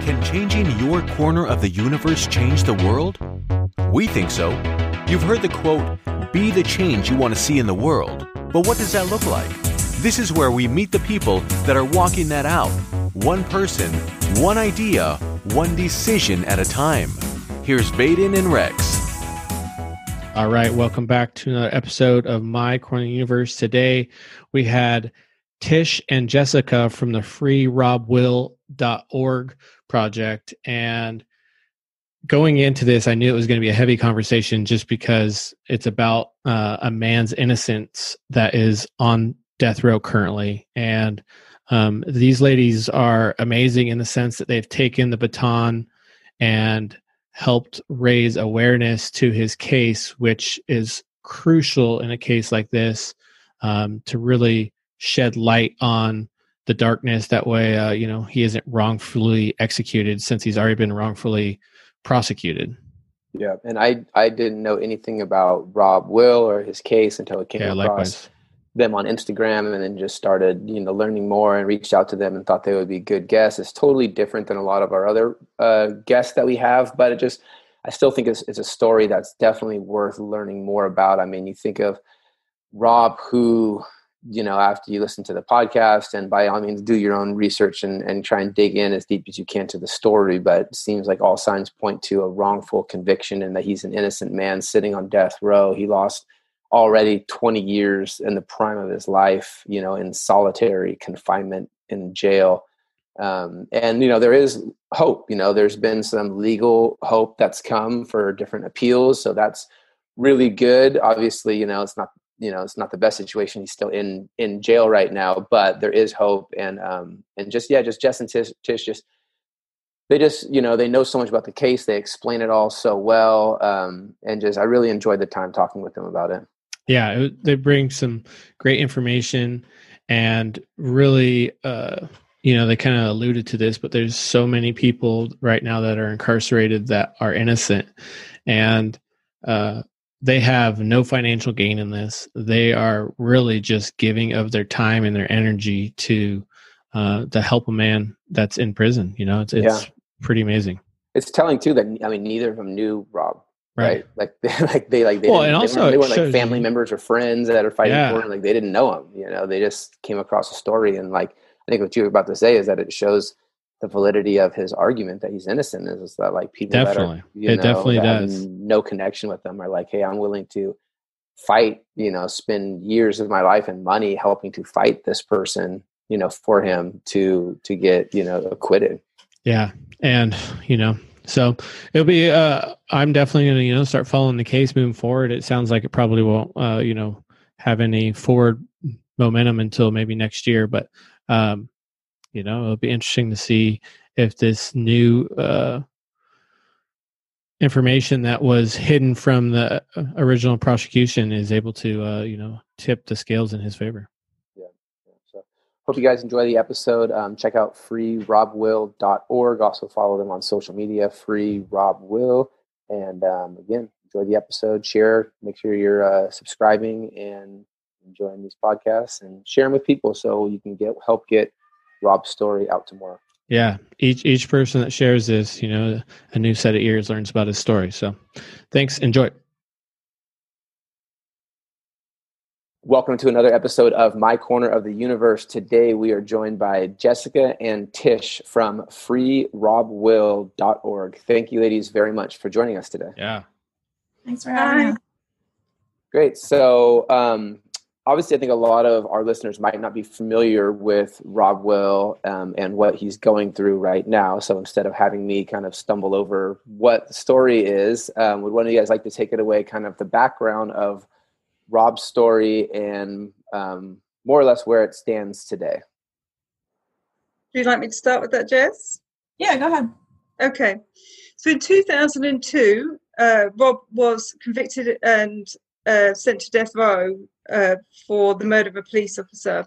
Can changing your corner of the universe change the world? We think so. You've heard the quote, be the change you want to see in the world. But what does that look like? This is where we meet the people that are walking that out. One person, one idea, one decision at a time. Here's Vaden and Rex. All right, welcome back to another episode of My Corner Universe. Today we had Tish and Jessica from the freerobwill.org project. And going into this, I knew it was going to be a heavy conversation just because it's about uh, a man's innocence that is on death row currently. And um, these ladies are amazing in the sense that they've taken the baton and helped raise awareness to his case, which is crucial in a case like this um, to really shed light on the darkness. That way, uh, you know, he isn't wrongfully executed since he's already been wrongfully prosecuted. Yeah, and I I didn't know anything about Rob Will or his case until it came Yeah, across likewise. them on Instagram, and then just started you know learning more and reached out to them and thought they would be good guests. It's totally different than a lot of our other uh, guests that we have, but it just I still think it's, it's a story that's definitely worth learning more about. I mean, you think of Rob, who you know after you listen to the podcast and by all means do your own research and, and try and dig in as deep as you can to the story. But it seems like all signs point to a wrongful conviction and that he's an innocent man sitting on death row. He lost already 20 years in the prime of his life you know in solitary confinement in jail. Um, and you know there is hope you know there's been some legal hope that's come for different appeals. So that's really good. Obviously you know it's not you know it's not the best situation he's still in in jail right now but there is hope and um and just yeah just jess and tish, tish just they just you know they know so much about the case they explain it all so well um and just i really enjoyed the time talking with them about it. Yeah, it, they bring some great information and really, uh, you know, they kind of alluded to this, but there's so many people right now that are incarcerated that are innocent and uh, they have no financial gain in this. They are really just giving of their time and their energy to uh, to help a man that's in prison. You know, it's it's pretty amazing. it's telling too that i mean neither of them knew rob right, like like they like they Well, and they also weren't, they weren't like family you- members or friends that are fighting Yeah. for him like they didn't know him you know they just came across a story and like i think what you were about to say is that it shows the validity of his argument that he's innocent is that like people Definitely. that are you It know, definitely does. no connection with them are like hey i'm willing to fight you know spend years of my life and money helping to fight this person you know for him to to get you know acquitted Yeah, and you know, so it'll be. Uh, I'm definitely going to you know start following the case moving forward. It sounds like it probably won't uh, you know have any forward momentum until maybe next year, but um, you know it'll be interesting to see if this new uh, information that was hidden from the uh, original prosecution is able to uh, you know tip the scales in his favor. So hope you guys enjoy the episode. Um, check out freerobwill.org. Also follow them on social media, free Rob Will. And um, again, enjoy the episode. Share. Make sure you're uh, subscribing and enjoying these podcasts and share them with people so you can get help get Rob's story out to more. Yeah, each each person that shares this, you know, a new set of ears learns about his story. So, thanks. Enjoy. Welcome to another episode of My Corner of the Universe. Today we are joined by Jessica and Tish from freerobwill.org. Thank you, ladies, very much for joining us today. Yeah. Thanks for having me. Great. So, um, obviously, I think a lot of our listeners might not be familiar with Rob Will um, and what he's going through right now. So, instead of having me kind of stumble over what the story is, um, would one of you guys like to take it away, kind of the background of Rob's story and um, more or less where it stands today? Would you like me to start with that, Jess? Yeah, go ahead. Okay. So in 2002, uh, Rob was convicted and uh, sent to death row uh, for the murder of a police officer.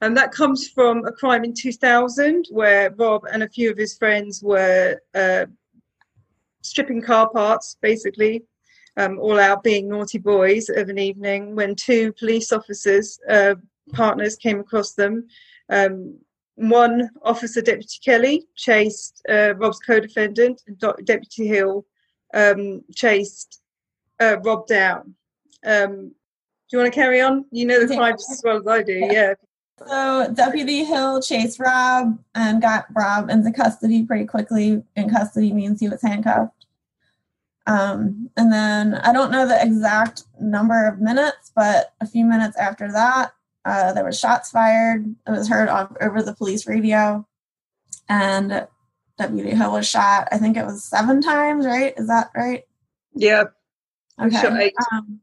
And that comes from a crime in 2000 where Rob and a few of his friends were uh, stripping car parts, basically, um, all out being naughty boys of an evening when two police officers, uh, partners, came across them. Um, one officer, Deputy Kelly, chased uh, Rob's co-defendant, and Do- Deputy Hill um, chased uh, Rob down. Do you want to carry on? You know the Yeah. crimes as well as I do. Yeah. So Deputy Hill chased Rob and got Rob into custody pretty quickly. In custody means he was handcuffed. Um, and then I don't know the exact number of minutes, but a few minutes after that, uh, there was shots fired. It was heard on, over the police radio, and Deputy Hill was shot. I think it was seven times. Right? Is that right? Yeah. Okay. Um,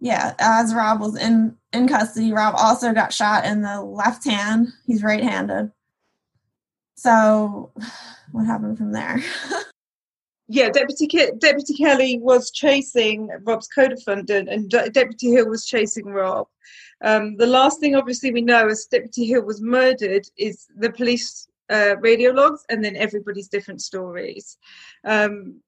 yeah, as Rob was in in custody, Rob also got shot in the left hand. He's right-handed. So, what happened from there? Yeah, Deputy Ke- Deputy Kelly was chasing Rob's co-defendant, and De- Deputy Hill was chasing Rob. Um, the last thing, obviously, we know as Deputy Hill was murdered is the police uh, radio logs, and then everybody's different stories. Um,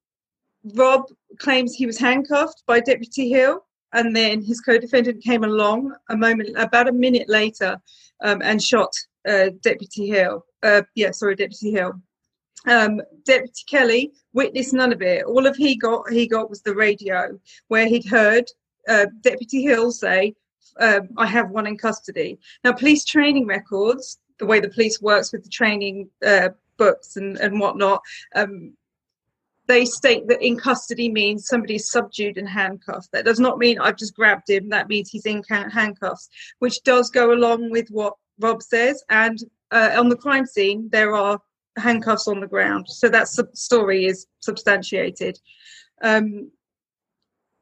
Rob claims he was handcuffed by Deputy Hill, and then his co-defendant came along a moment, about a minute later, um, and shot uh, Deputy Hill. Uh, yeah, sorry, Deputy Hill. Um, Deputy Kelly witnessed none of it. All of he got he got was the radio where he'd heard uh, Deputy Hill say, um, "I have one in custody." Now, police training records, the way the police works with the training uh, books and and whatnot, um, they state that in custody means somebody's subdued and handcuffed. That does not mean I've just grabbed him. That means he's in handcuffs, which does go along with what Rob says. And uh, on the crime scene, there are handcuffs on the ground, so that sub- story is substantiated. Um,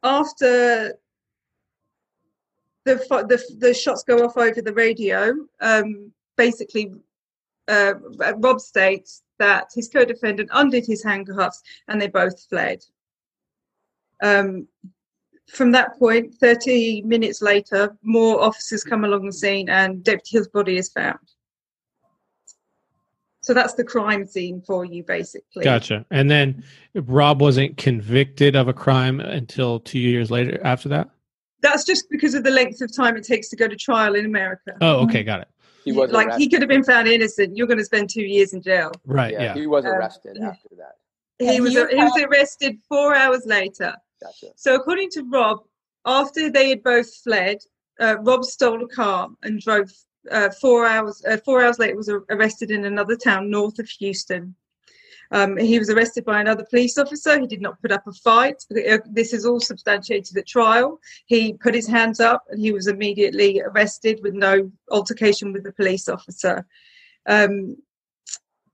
after the, the the shots go off over the radio, um, basically, uh, Rob states that his co-defendant undid his handcuffs and they both fled. Um, from that point, 30 minutes later, more officers come along the scene and Deputy Hill's body is found. So that's the crime scene for you, basically. Gotcha. And then Rob wasn't convicted of a crime until two years later after that? That's just because of the length of time it takes to go to trial in America. Oh, okay. Got it. He was like he could have been found innocent. You're going to spend two years in jail. Right. Yeah, Yeah. he was Um, arrested yeah. after that. Yeah, he was you he was arrested four hours later. Gotcha. So according to Rob, after they had both fled, uh, Rob stole a car and drove uh, four hours. Uh, four hours later, was arrested in another town north of Houston. Um, he was arrested by another police officer. He did not put up a fight. Uh, This is all substantiated at trial. He put his hands up and he was immediately arrested with no altercation with the police officer. Um,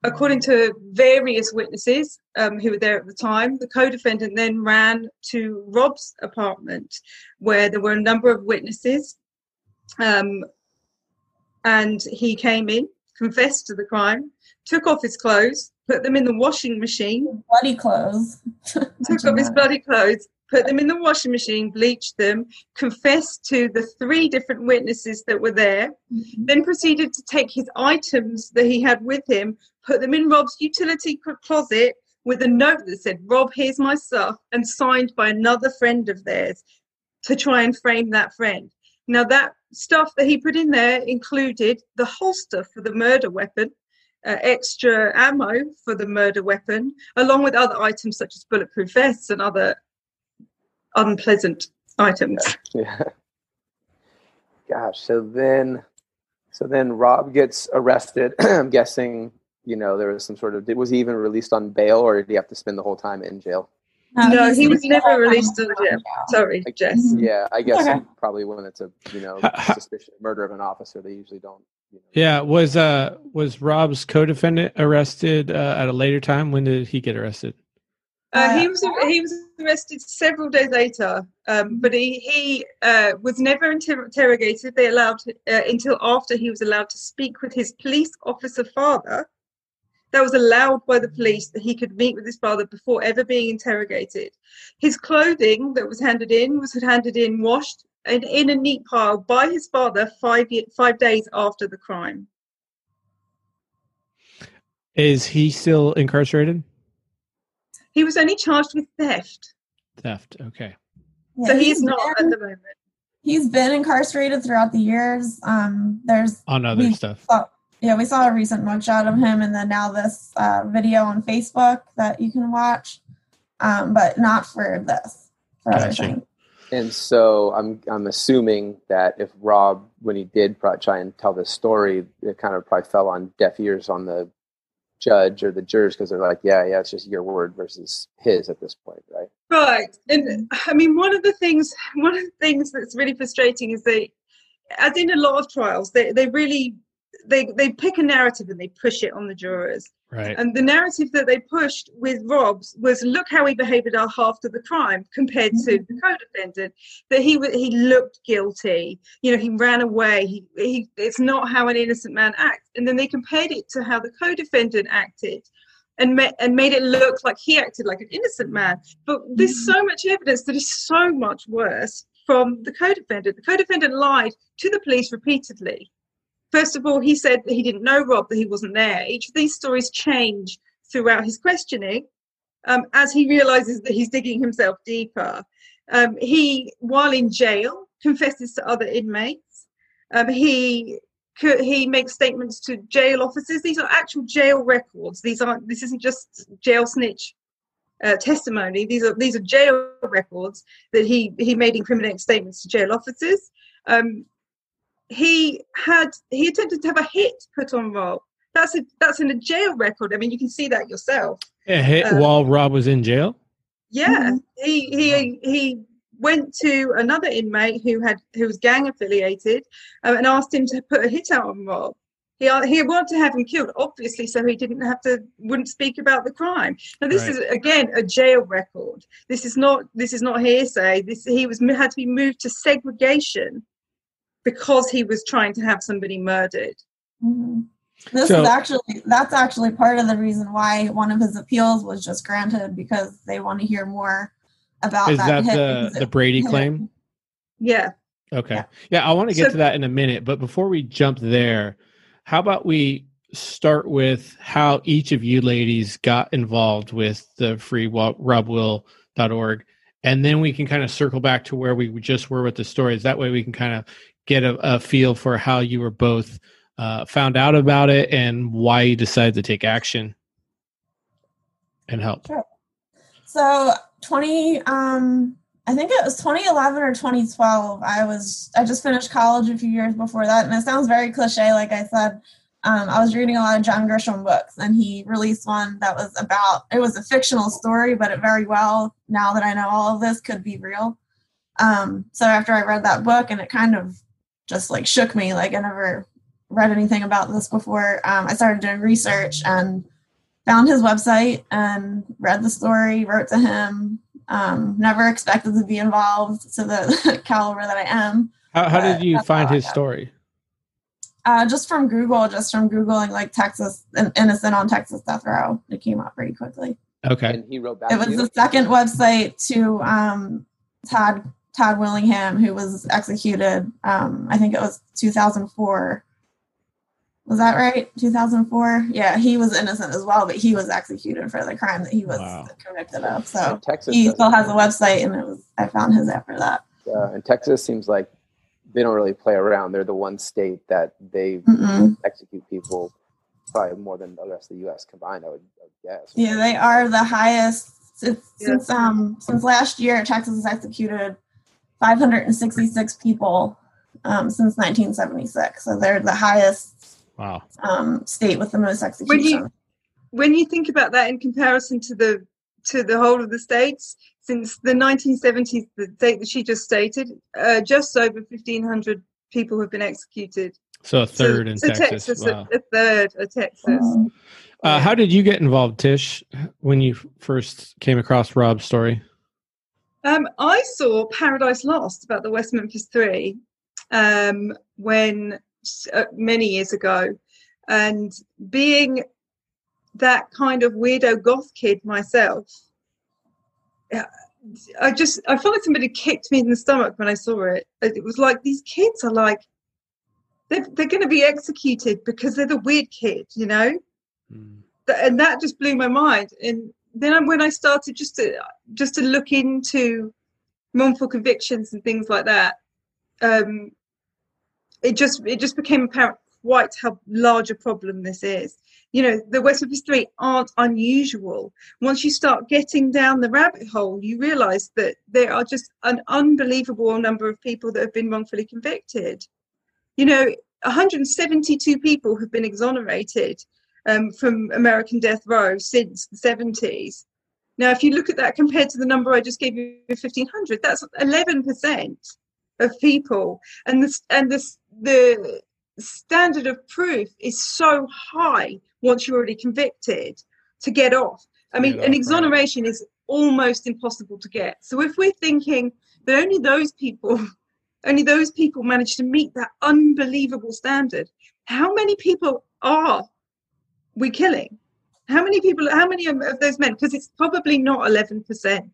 according to various witnesses um, who were there at the time, the co-defendant then ran to Rob's apartment, where there were a number of witnesses, um, and he came in, confessed to the crime, took off his clothes, put them in the washing machine, Bloody clothes. took off his bloody clothes, put them in the washing machine, bleached them, confessed to the three different witnesses that were there, mm-hmm. then proceeded to take his items that he had with him, put them in Rob's utility closet with a note that said, Rob, here's my stuff, and signed by another friend of theirs to try and frame that friend. Now, that stuff that he put in there included the holster for the murder weapon, uh, extra ammo for the murder weapon, along with other items such as bulletproof vests and other unpleasant items. Yeah. Gosh. So then, so then Rob gets arrested. I'm guessing, you know, there was some sort of. Was he even released on bail, or did he have to spend the whole time in jail? No, he's he was never released on to jail. Sorry, Like, Jess. Yeah, I guess Okay. probably when it's a you know Ha- ha- suspicion murder of an officer, they usually don't. You know, Yeah. Was uh was Rob's co-defendant arrested uh, at a later time? When did he get arrested? Uh, he was he was arrested several days later, um, but he he uh, was never inter- interrogated. They allowed uh, until after he was allowed to speak with his police officer father. That was allowed by the police that he could meet with his father before ever being interrogated. His clothing that was handed in was handed in washed and in a neat pile by his father five ye- five days after the crime. Is he still incarcerated? He was only charged with theft, Theft. Okay. Yeah, so he's he's not at the moment. He's been incarcerated throughout the years. Um, there's On other stuff. thought, Yeah, we saw a recent mugshot of him, and then now this uh, video on Facebook that you can watch, um, but not for this. For other Gotcha. And so I'm I'm assuming that if Rob, when he did try and tell this story, it kind of probably fell on deaf ears on the judge or the jurors because they're like, yeah, yeah, it's just your word versus his at this point, right? Right. And I mean, one of the things, one of the things that's really frustrating is they, as in a lot of trials, they, they really, they, they pick a narrative and they push it on the jurors. Right. And the narrative that they pushed with Rob's was look how he behaved after the crime compared to mm-hmm. the co-defendant. That he he looked guilty. You know, he ran away. He, he it's not how an innocent man acts. And then they compared it to how the co-defendant acted. And, ma- and made it look like he acted like an innocent man. But there's mm-hmm. so much evidence that is so much worse from the co-defendant. The co-defendant lied to the police repeatedly. First of all, he said that he didn't know Rob, that he wasn't there. Each of these stories change throughout his questioning um, as he realizes that he's digging himself deeper. Um, he, while in jail, confesses to other inmates. Um, he he makes statements to jail officers. These are actual jail records. These aren't. This isn't just jail snitch uh, testimony. These are these are jail records that he he made incriminating statements to jail officers. Um, he had he attempted to have a hit put on Rob. That's a that's in a jail record. I mean, you can see that yourself. Yeah, hit Uh, while Rob was in jail. Yeah, Mhm. he he he went to another inmate who had who was gang affiliated um, and asked him to put a hit out on Rob. He he wanted to have him killed, obviously, so he didn't have to wouldn't speak about the crime. Now this Right. is again a jail record. This is not this is not hearsay. This he was had to be moved to segregation because he was trying to have somebody murdered. Mhm. This So- is actually that's actually part of the reason why one of his appeals was just granted because they want to hear more about Is that, that hit the the Brady hit- claim? Yeah. Okay. Yeah. Yeah, I want to get So- to that in a minute, but before we jump there, how about we start with how each of you ladies got involved with the free robwill.org and then we can kind of circle back to where we just were with the stories. That way we can kind of get a, a feel for how you were both uh, found out about it and why you decided to take action and help. Sure. So 20 um I think it was 2011 or 2012. I was I just finished college a few years before that and it sounds very cliche like I said. Um, I was reading a lot of John Grisham books and he released one that was about it was a fictional story but it very well now that I know all of this could be real. Um, so after I read that book and it kind of just like shook me like I never read anything about this before. Um, I started doing research and found his website and read the story, wrote to him. Um, never expected to be involved to the caliber that I am. How, how did you find his story? Uh, just from Google, just from Googling like Texas, an innocent on Texas death row. It came up pretty quickly. Okay. And he wrote back It was you. the second website to um, Todd Todd Willingham, who was executed. Um, I think it was 2004. Was that right? 2004. Yeah, he was innocent as well, but he was executed for the crime that he was Wow. convicted of. So Texas he still has a website, and it was I found his after that. uh, and Texas seems like they don't really play around. They're the one state that they Mm-mm. execute people probably more than the rest of the U.S. combined. I would, I would guess. Yeah, they are the highest since, Yeah. since um since last year. Texas has executed 566 people um, since 1976. So they're the highest Wow. um, state with the most When executions. you when you think about that in comparison to the to the whole of the states, since the 1970s, the date that she just stated, uh, just over 1,500 people have been executed. So a third so, in so Texas. a- wow. a, third of Texas. Um, Uh, how did you get involved, Tish, when you first came across Rob's story? Um, I saw Paradise Lost about the West Memphis Three um, when uh, many years ago, and being that kind of weirdo goth kid myself, uh, I just I felt like somebody kicked me in the stomach when I saw it. It was like these kids are like they're, they're going to be executed because they're the weird kid, you know? Th- and that just blew my mind. And then when i started just to just to look into wrongful convictions and things like that um it just it just became apparent quite how large a problem this is. You know, the West Memphis Three aren't unusual. Once you start getting down the rabbit hole, you realise that there are just an unbelievable number of people that have been wrongfully convicted. You know, 172 people have been exonerated um, from American death row since the 70s. Now, if you look at that compared to the number I just gave you, 1,500, that's 11% of people, and the and the the standard of proof is so high once you're already convicted to get off. I mean, an exoneration is almost impossible to get. So if we're thinking that only those people, only those people manage to meet that unbelievable standard, how many people are we killing? How many people? How many of those men? Because it's probably not eleven percent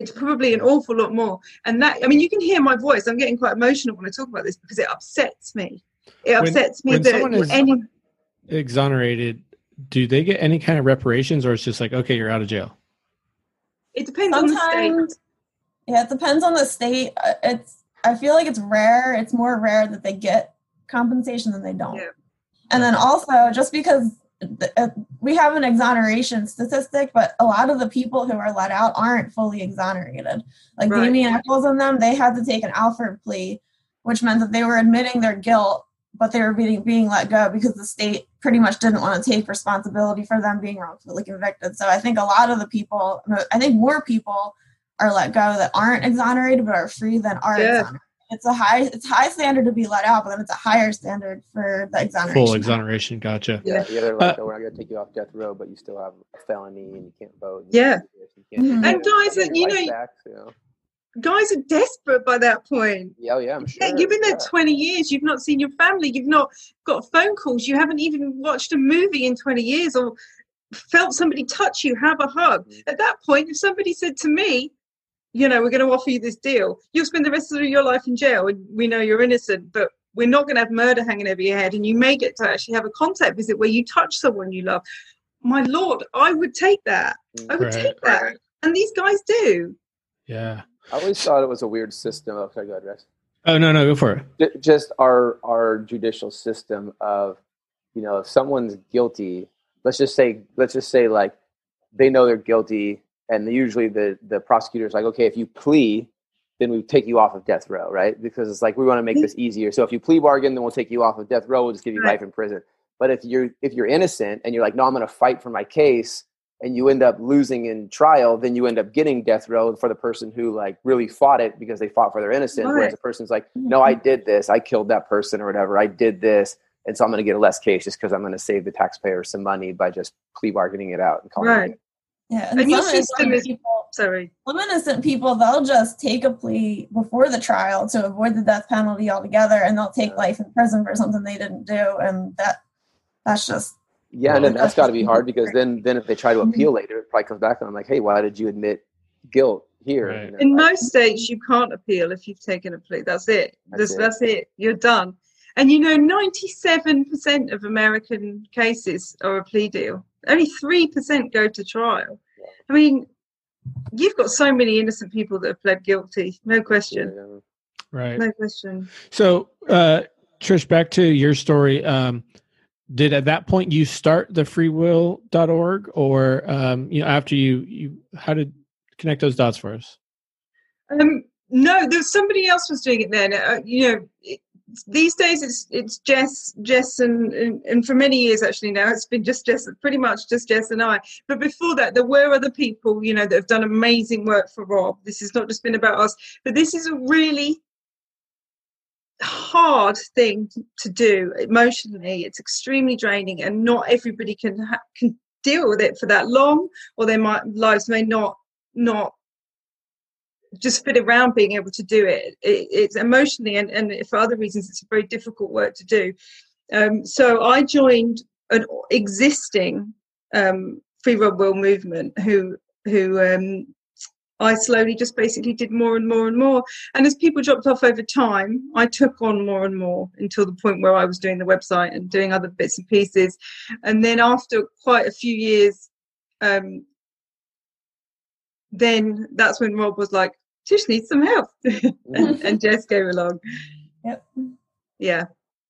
it's probably an awful lot more and that i mean you can hear my voice i'm getting quite emotional when i talk about this because it upsets me it upsets when, me that any exonerated do they get any kind of reparations or it's just like okay you're out of jail it depends Sometimes, on the state yeah it depends on the state uh, it's i feel like it's rare it's more rare that they get compensation than they don't yeah. and then also just because Uh, we have an exoneration statistic, but a lot of the people who are let out aren't fully exonerated. Like right. Damien Echols and them, they had to take an Alford plea, which meant that they were admitting their guilt, but they were being being let go because the state pretty much didn't want to take responsibility for them being wrongfully convicted. So I think a lot of the people, I think more people are let go that aren't exonerated but are free than are yeah. exonerated it's a high it's high standard to be let out, but then it's a higher standard for the exoneration. Full exoneration, gotcha. Yeah, yeah they're like, uh, oh, we're not gonna take you off death row, but you still have a felony and you can't vote. yeah, can't mm-hmm. and guys, that you know, back, you know, guys are desperate by that point. Yeah, oh, yeah, I'm sure. Yeah, you've been there yeah. 20 years. You've not seen your family. You've not got phone calls. You haven't even watched a movie in 20 years or felt somebody touch you, have a hug. Mm-hmm. At that point, if somebody said to me, you know, we're going to offer you this deal. You'll spend the rest of your life in jail, and we know you're innocent, but we're not going to have murder hanging over your head, and you may get to actually have a contact visit where you touch someone you love. My lord, I would take that. I would right. take that, and these guys do. Yeah, I always thought it was a weird system. Oh, sorry, go ahead, Rex. Oh no, no, go for it. Just our our judicial system of, you know, if someone's guilty, let's just say, let's just say like they know they're guilty and usually the the prosecutor's like, okay, if you plea, then we take you off of death row, right? Because it's like we want to make mm. this easier. So if you plea bargain, then we'll take you off of death row. We'll just give you life in prison. But if you're if you're innocent and you're like, no, I'm going to fight for my case, and you end up losing in trial, then you end up getting death row for the person who like really fought it because they fought for their innocence. Right. Whereas the person's like, no, I mm-hmm. did this, I killed that person or whatever, I did this, and so I'm going to get a less case just because I'm going to save the taxpayer some money by just plea bargaining it out and calling right. it. Yeah, and, and your system is people, sorry. Some innocent people they'll just take a plea before the trial to avoid the death penalty altogether, and they'll take life in prison for something they didn't do, and that that's just yeah, and then that's got to be hard because then then if they try to mm-hmm. appeal later, it probably comes back and I'm like, hey, why did you admit guilt here? Right. You know, in most states, you can't appeal if you've taken a plea. That's it. That's, that's, it. that's it. You're done. And you know, 97% of American cases are a plea deal. Only 3% go to trial. I mean, you've got so many innocent people that have pled guilty, no question. Right. No question. So, uh, Trish, back to your story. Um, did at that point you start the freewill.org or um, you know after you you how did connect those dots for us um no there's somebody else was doing it then uh, you know it, these days it's it's Jess, Jess, and, and, and for many years actually now it's been just Jess, pretty much just Jess and I. But before that, there were other people, you know, that have done amazing work for Rob. This has not just been about us, but this is a really hard thing to do emotionally. It's extremely draining, and not everybody can ha- can deal with it for that long, or their lives may not not just fit around being able to do it. it it's emotionally and, and for other reasons, it's a very difficult work to do. Um, so I joined an existing um, free Rob Will movement who who um, I slowly just basically did more and more and more. And as people dropped off over time, I took on more and more until the point where I was doing the website and doing other bits and pieces. And then after quite a few years, um, then that's when Rob was like, Tish needs some help. and, and, Jess came along. Yep. Yeah.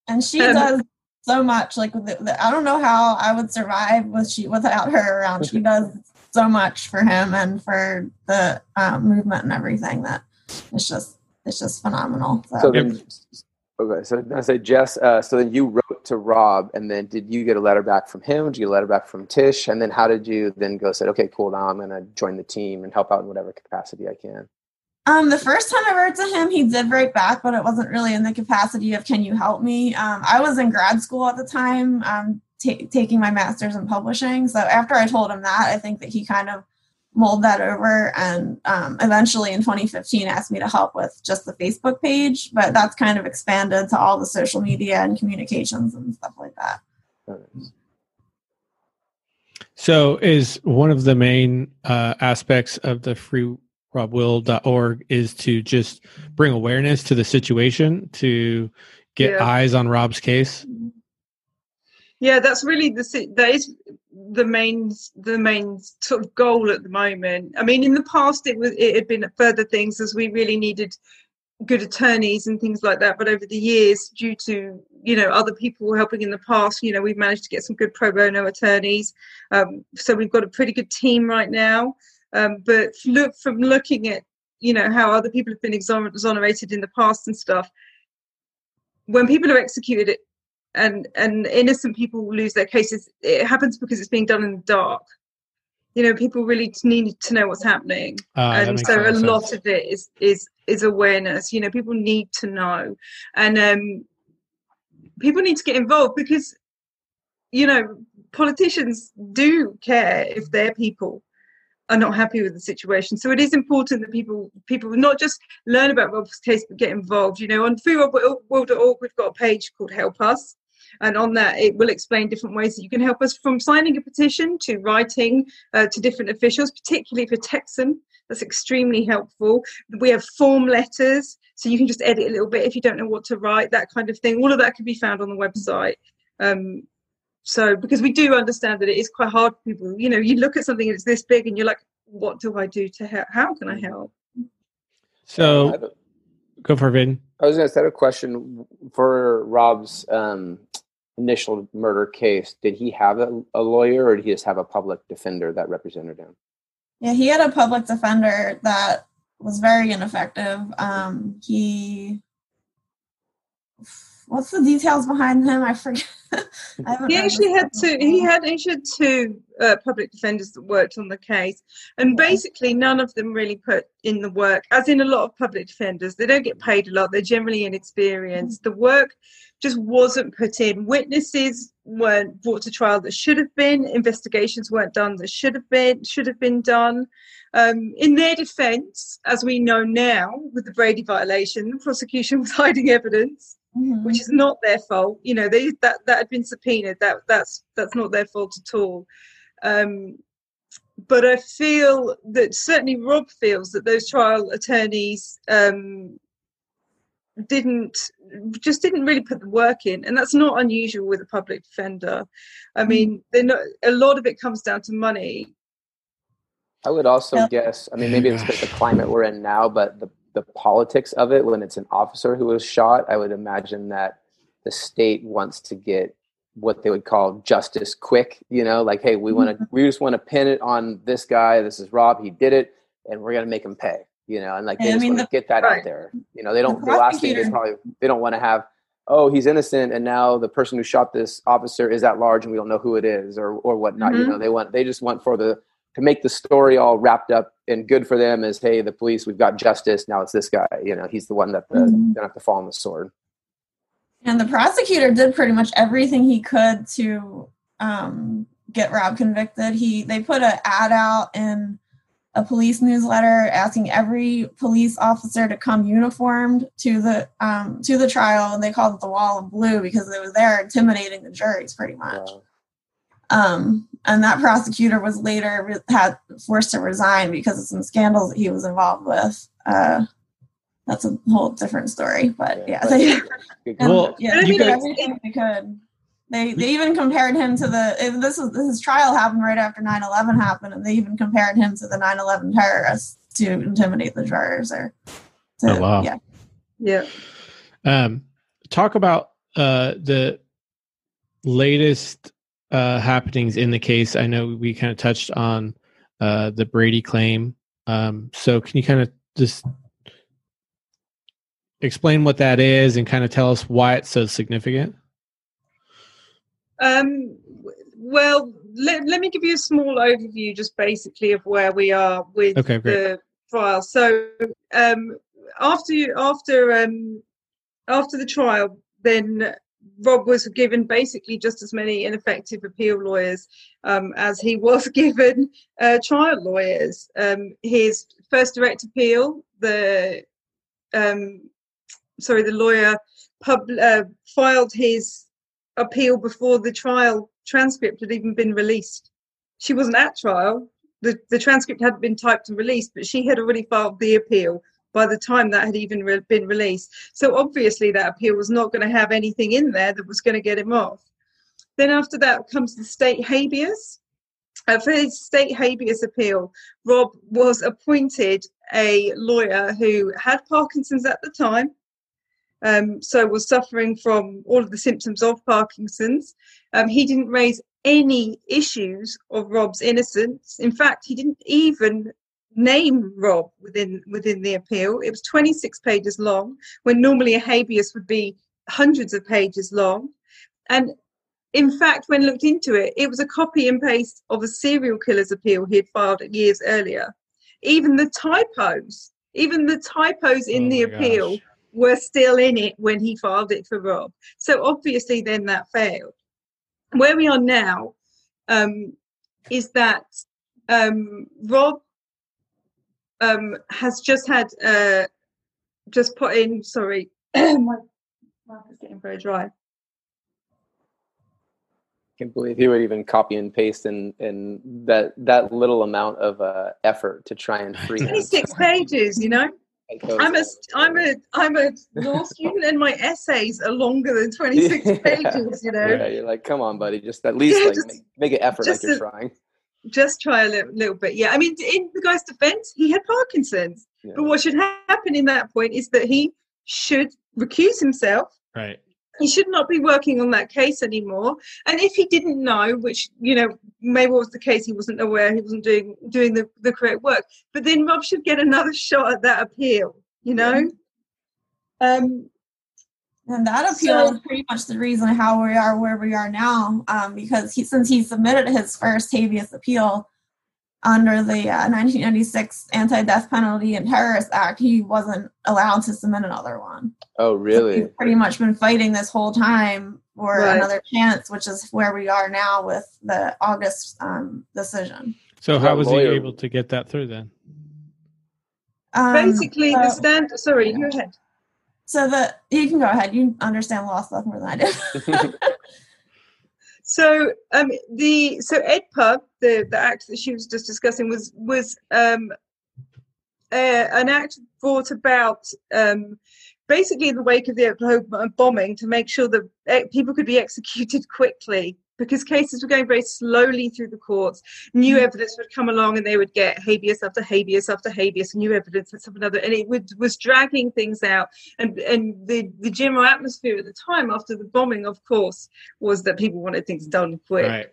And she um, does so much. Like the, the, I don't know how I would survive with she without her around. She does so much for him and for the um, movement and everything that it's just it's just phenomenal. So, So then, okay, so I say Jess. Uh, so then you wrote to Rob, and then did you get a letter back from him? Did you get a letter back from Tish? And then how did you then go? Said, okay, cool. Now I'm going to join the team and help out in whatever capacity I can. Um, the first time I wrote to him, he did write back, but it wasn't really in the capacity of "Can you help me?" Um, I was in grad school at the time, um, ta taking my master's in publishing. So after I told him that, I think that he kind of mulled that over and um, eventually in 2015 asked me to help with just the facebook page but that's kind of expanded to all the social media and communications and stuff like that So, is one of the main uh, aspects of the freerobwill.org is to just bring awareness to the situation to get Yeah. eyes on Rob's case? Yeah, that's really the that is the main the main sort of goal at the moment. I mean, in the past it was it had been further things as we really needed good attorneys and things like that. But over the years, due to you know other people helping in the past, you know we've managed to get some good pro bono attorneys. Um, so we've got a pretty good team right now. Um, but look from looking at you know how other people have been exoner- exonerated in the past and stuff. When people are executed, and and innocent people lose their cases it happens because it's being done in the dark. You know people really need to know what's happening. Uh, and so a lot lot of it is is is awareness. You know people need to know. And um people need to get involved because you know politicians do care if their people are not happy with the situation. So it is important that people people not just learn about rob's case but get involved. You know on freerobwill.org we've got a page called help us. And on that it will explain different ways that you can help us from signing a petition to writing uh, to different officials particularly for texan. That's extremely helpful. We have form letters so you can just edit a little bit if you don't know what to write that kind of thing. All of that can be found on the website. Um, so because we do understand that it is quite hard for people you know you look at something and it's this big and you're like what do i do to help how can i help So, have a- go for it, Vin. I was going to set a question for Rob's um, initial murder case. Did he have a, a lawyer, or did he just have a public defender that represented him? yeah he had a public defender that was very ineffective um, he what's the details behind him i forget I haven't he actually had two he had actually had two uh, public defenders that worked on the case. And basically none of them really put in the work as in a lot of public defenders. They don't get paid a lot. They're generally inexperienced. The work just wasn't put in. Witnesses weren't brought to trial that should have been. Investigations weren't done that should have been should have been done. Um, in their defense as we know now with the brady violation the prosecution was hiding evidence Mhm. which is not their fault. You know, they that that had been subpoenaed. That that's that's not their fault at all. Um, but I feel that certainly Rob feels that those trial attorneys um, didn't just didn't really put the work in, and that's not unusual with a public defender. I mean, they're not, a lot of it comes down to money. I would also Yeah. guess. I mean, maybe it's just the climate we're in now, but the the politics of it when it's an officer who was shot, I would imagine that the state wants to get what they would call justice quick. You know, like, hey, we want to, we just want to pin it on this guy. This is Rob. He did it, and we're gonna make him pay. You know, and like they I just mean, want to get that Right. out there. You know, they don't. The The, last thing they probably they don't want to have. Oh, he's innocent, and now the person who shot this officer is at large, and we don't know who it is, or or whatnot. You Mhm. know, they want they just want for the to make the story all wrapped up and good for them is hey the police we've got justice now it's this guy you know he's the one that the, Mhm. gonna have to fall on the sword And the prosecutor did pretty much everything he could to um, get Rob convicted. He they put an ad out in a police newsletter asking every police officer to come uniformed to the um, to the trial, and they called it the Wall of Blue because they were there intimidating the juries pretty much. Um, and that prosecutor was later re- had forced to resign because of some scandals that he was involved with. Uh, that's a whole different story, but yeah, but- they, and, Well, yeah, they did everything they could. They they even compared him to the this is this trial happened right after 9-11 happened, and they even compared him to the 9-11 terrorists to intimidate the jurors or. To, Oh, wow. Yeah. Yeah. Um, talk about uh, the latest uh, happenings in the case? I know we kind of touched on uh, the Brady claim. Um, so can you kind of just explain what that is and kind of tell us why it's so significant? Um, well, let, let me give you a small overview, just basically of where we are with Okay, the trial. So, um, after after um, after the trial, then Rob was given basically just as many ineffective appeal lawyers um, as he was given uh, trial lawyers. Um, his first direct appeal, the um, sorry, the lawyer pub, uh, filed his appeal before the trial transcript had even been released. She wasn't at trial. The, the transcript hadn't been typed and released, but she had already filed the appeal by the time that had even re- been released. So obviously, that appeal was not going to have anything in there that was going to get him off. Then after that comes the state habeas. Uh, for his state habeas appeal, Rob was appointed a lawyer who had Parkinson's at the time, um, so was suffering from all of the symptoms of Parkinson's. Um, he didn't raise any issues of Rob's innocence. In fact, he didn't even name Rob within within the appeal. It was 26 pages long, when normally a habeas would be hundreds of pages long. And in fact, when looked into it, it was a copy and paste of a serial killer's appeal he had filed years earlier. Even the typos, even the typos in Oh the appeal gosh. were still in it when he filed it for Rob. So obviously, then that failed. Where we are now um, is that um, Rob um, has just had uh, just put in. Sorry, my mouth is getting very dry. I can't believe he would even copy and paste in in that that little amount of uh, effort to try and free 26 pages, you know. I'm a are- I'm a I'm a law student, and my essays are longer than 26 Yeah. pages. You know. Yeah, you're like, come on, buddy, just at least like Just- make, make an effort like you're a- trying. Just try a little, little bit. Yeah, I mean, in the guy's defense, he had Parkinson's. Yeah. But what should happen in that point is that he should recuse himself. Right. He should not be working on that case anymore. And if he didn't know, which you know maybe was the case, he wasn't aware, he wasn't doing doing the, the correct work. But then Rob should get another shot at that appeal. You know. Um, And that appeal So- is pretty much the reason how we are where we are now, um, because he, since he submitted his first habeas appeal under the uh, 1996 Anti-Death Penalty and Terrorist Act, he wasn't allowed to submit another one. Oh, So really? he's pretty much been fighting this whole time for Right. another chance, which is where we are now with the August um, decision. So So how was he able to get that through then? Um, basically, the so- stand. Sorry, go ahead. So the you can go ahead. You understand law stuff more than I do. So um, the so AEDPA, the the act that she was just discussing, was was um, uh, an act brought about um, basically in the wake of the Oklahoma bombing to make sure that eh, people could be executed quickly because cases were going very slowly through the courts. New evidence would come along and they would get habeas after habeas after habeas, new evidence and another, and it would, was dragging things out. And and the the general atmosphere at the time after the bombing, of course, was that people wanted things done quick. Right.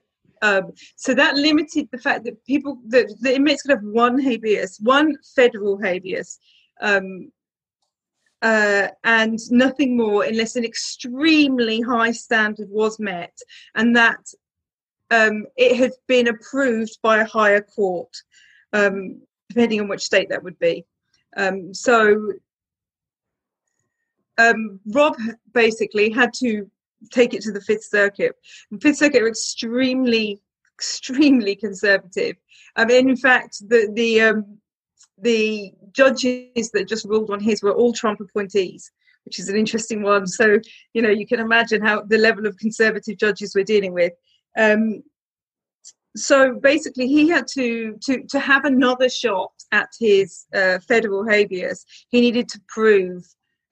Um, so that limited the fact that people, that the inmates could have one habeas, one federal habeas, um, uh, and nothing more unless an extremely high standard was met, and that um, it had been approved by a higher court, um, depending on which state that would be. Um, so um, Rob basically had to take it to the Fifth Circuit. The Fifth Circuit are extremely, extremely conservative. I mean, in fact, the the um, the judges that just ruled on his were all Trump appointees, which is an interesting one. So you know you can imagine how the level of conservative judges we're dealing with. Um, so basically, he had to to to have another shot at his uh, federal habeas. He needed to prove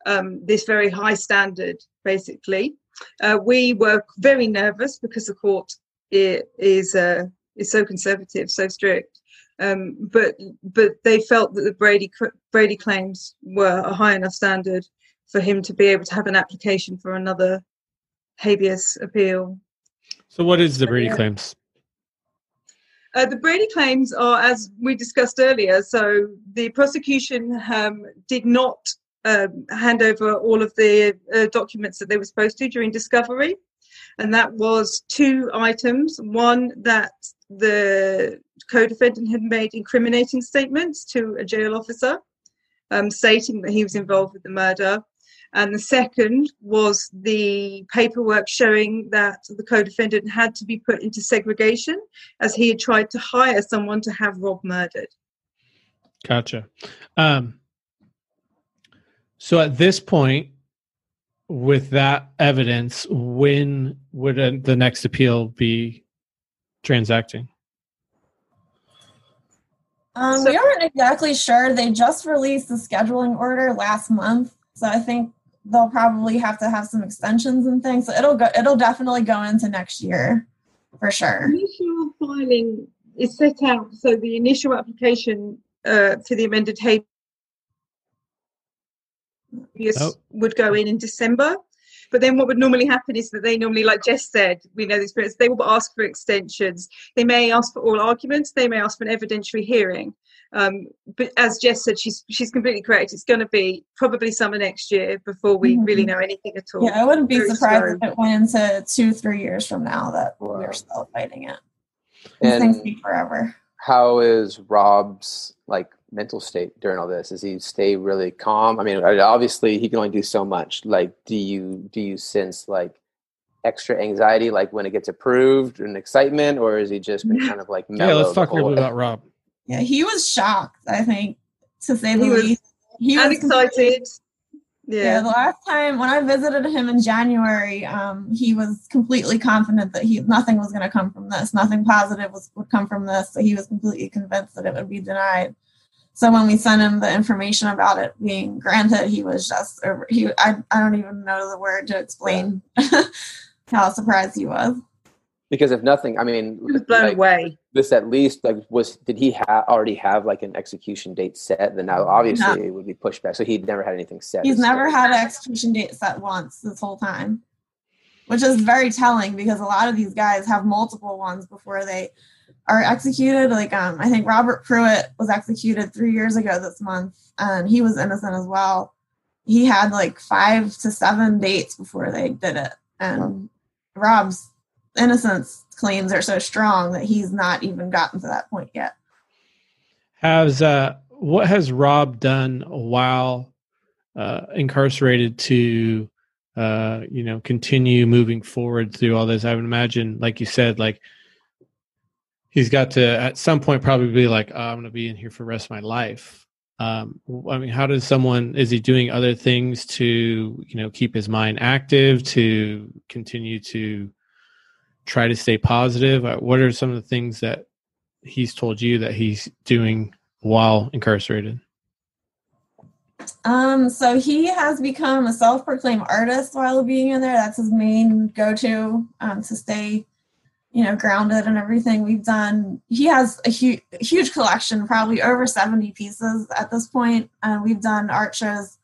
um, this very high standard, basically. Uh, we were very nervous because the court is uh, is so conservative, so strict. Um, but but they felt that the Brady Brady claims were a high enough standard for him to be able to have an application for another habeas appeal. So, what is the Brady claims? Uh, the Brady claims are, as we discussed earlier, so the prosecution um, did not um, hand over all of the uh, documents that they were supposed to during discovery. And that was two items. One, that the co defendant had made incriminating statements to a jail officer, um, stating that he was involved with the murder. And the second was the paperwork showing that the co defendant had to be put into segregation as he had tried to hire someone to have Rob murdered. Gotcha. Um, so at this point, with that evidence, when would the next appeal be transacting? Um, so, we aren't exactly sure. They just released the scheduling order last month, so I think they'll probably have to have some extensions and things. So it'll go. It'll definitely go into next year, for sure. Initial filing is set out. So the initial application uh, for the amended habeas oh. would go in in December. But then what would normally happen is that they normally, like Jess said, we know the experience, they will ask for extensions. They may ask for all arguments, they may ask for an evidentiary hearing. Um, but as Jess said, she's she's completely correct. It's going to be probably summer next year before we mm-hmm. really know anything at all. Yeah, I wouldn't be Very surprised slow. if it went into two, three years from now that wow. we're still fighting it. These things take forever. How is Rob's like mental state during all this? Does he stay really calm? I mean, obviously he can only do so much. Like, do you do you sense like extra anxiety, like when it gets approved, and excitement, or is he just been kind of like yeah? Let's talk a little bit about Rob. Yeah, he was shocked. I think to say the least. He was excited. Yeah. yeah. the last time when I visited him in January, um, he was completely confident that he nothing was going to come from this, nothing positive was, would come from this. So he was completely convinced that it would be denied. So when we sent him the information about it being granted, he was just he. I I don't even know the word to explain how surprised he was. Because if nothing, I mean, he was blown like, away. This at least like was did he ha- already have like an execution date set? Then now obviously no. it would be pushed back. So he'd never had anything set. He's never had an execution date set once this whole time, which is very telling because a lot of these guys have multiple ones before they are executed. Like um, I think Robert Pruitt was executed three years ago this month, and he was innocent as well. He had like five to seven dates before they did it, and Rob's innocence claims are so strong that he's not even gotten to that point yet. Has uh, what has Rob done while uh, incarcerated to uh, you know continue moving forward through all this? I would imagine, like you said, like he's got to at some point probably be like, oh, I'm going to be in here for the rest of my life. Um, I mean, how does someone is he doing other things to you know keep his mind active to continue to try to stay positive? Uh, what are some of the things that he's told you that he's doing while incarcerated? Um, so he has become a self-proclaimed artist while being in there. That's his main go-to um, to stay you know, grounded and everything we've done. He has a huge, huge collection, probably over 70 pieces at this point. And we've done art shows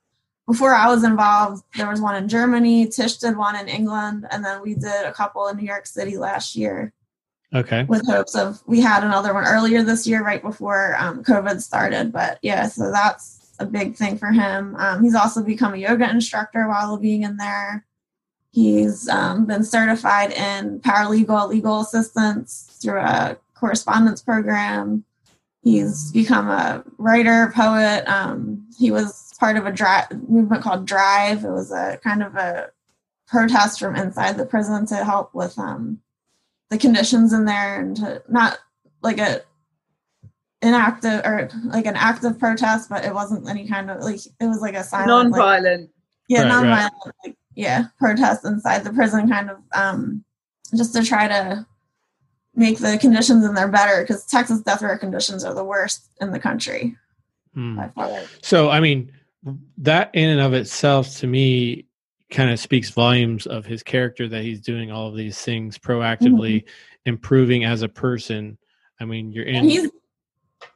before I was involved. There was one in Germany, Tish did one in England, and then we did a couple in New York City last year. Okay. With hopes of, we had another one earlier this year, right before um, COVID started. But yeah, so that's a big thing for him. Um, he's also become a yoga instructor while being in there. He's um, been certified in paralegal legal assistance through a correspondence program. He's become a writer, poet. Um, he was part of a drive, movement called Drive. It was a kind of a protest from inside the prison to help with um, the conditions in there and to not like a inactive or like an active protest, but it wasn't any kind of like it was like a silent, non-violent. Like, yeah, right, non-violent right. Like, yeah protests inside the prison kind of um just to try to make the conditions in there better because texas death row conditions are the worst in the country hmm. so i mean that in and of itself to me kind of speaks volumes of his character that he's doing all of these things proactively mm-hmm. improving as a person i mean you're in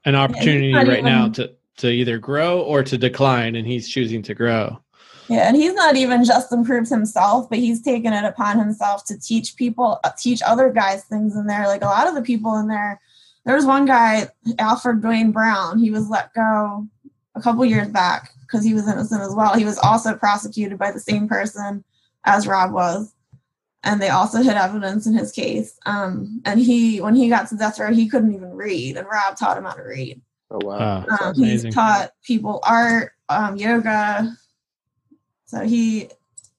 an opportunity right even, now to to either grow or to decline and he's choosing to grow Yeah, and he's not even just improved himself, but he's taken it upon himself to teach people, uh, teach other guys things in there. Like a lot of the people in there, there was one guy, Alfred Dwayne Brown. He was let go a couple years back because he was innocent as well. He was also prosecuted by the same person as Rob was, and they also hid evidence in his case. Um, and he, when he got to death row, he couldn't even read, and Rob taught him how to read. Oh wow! Um, he's taught people art, um, yoga. So he,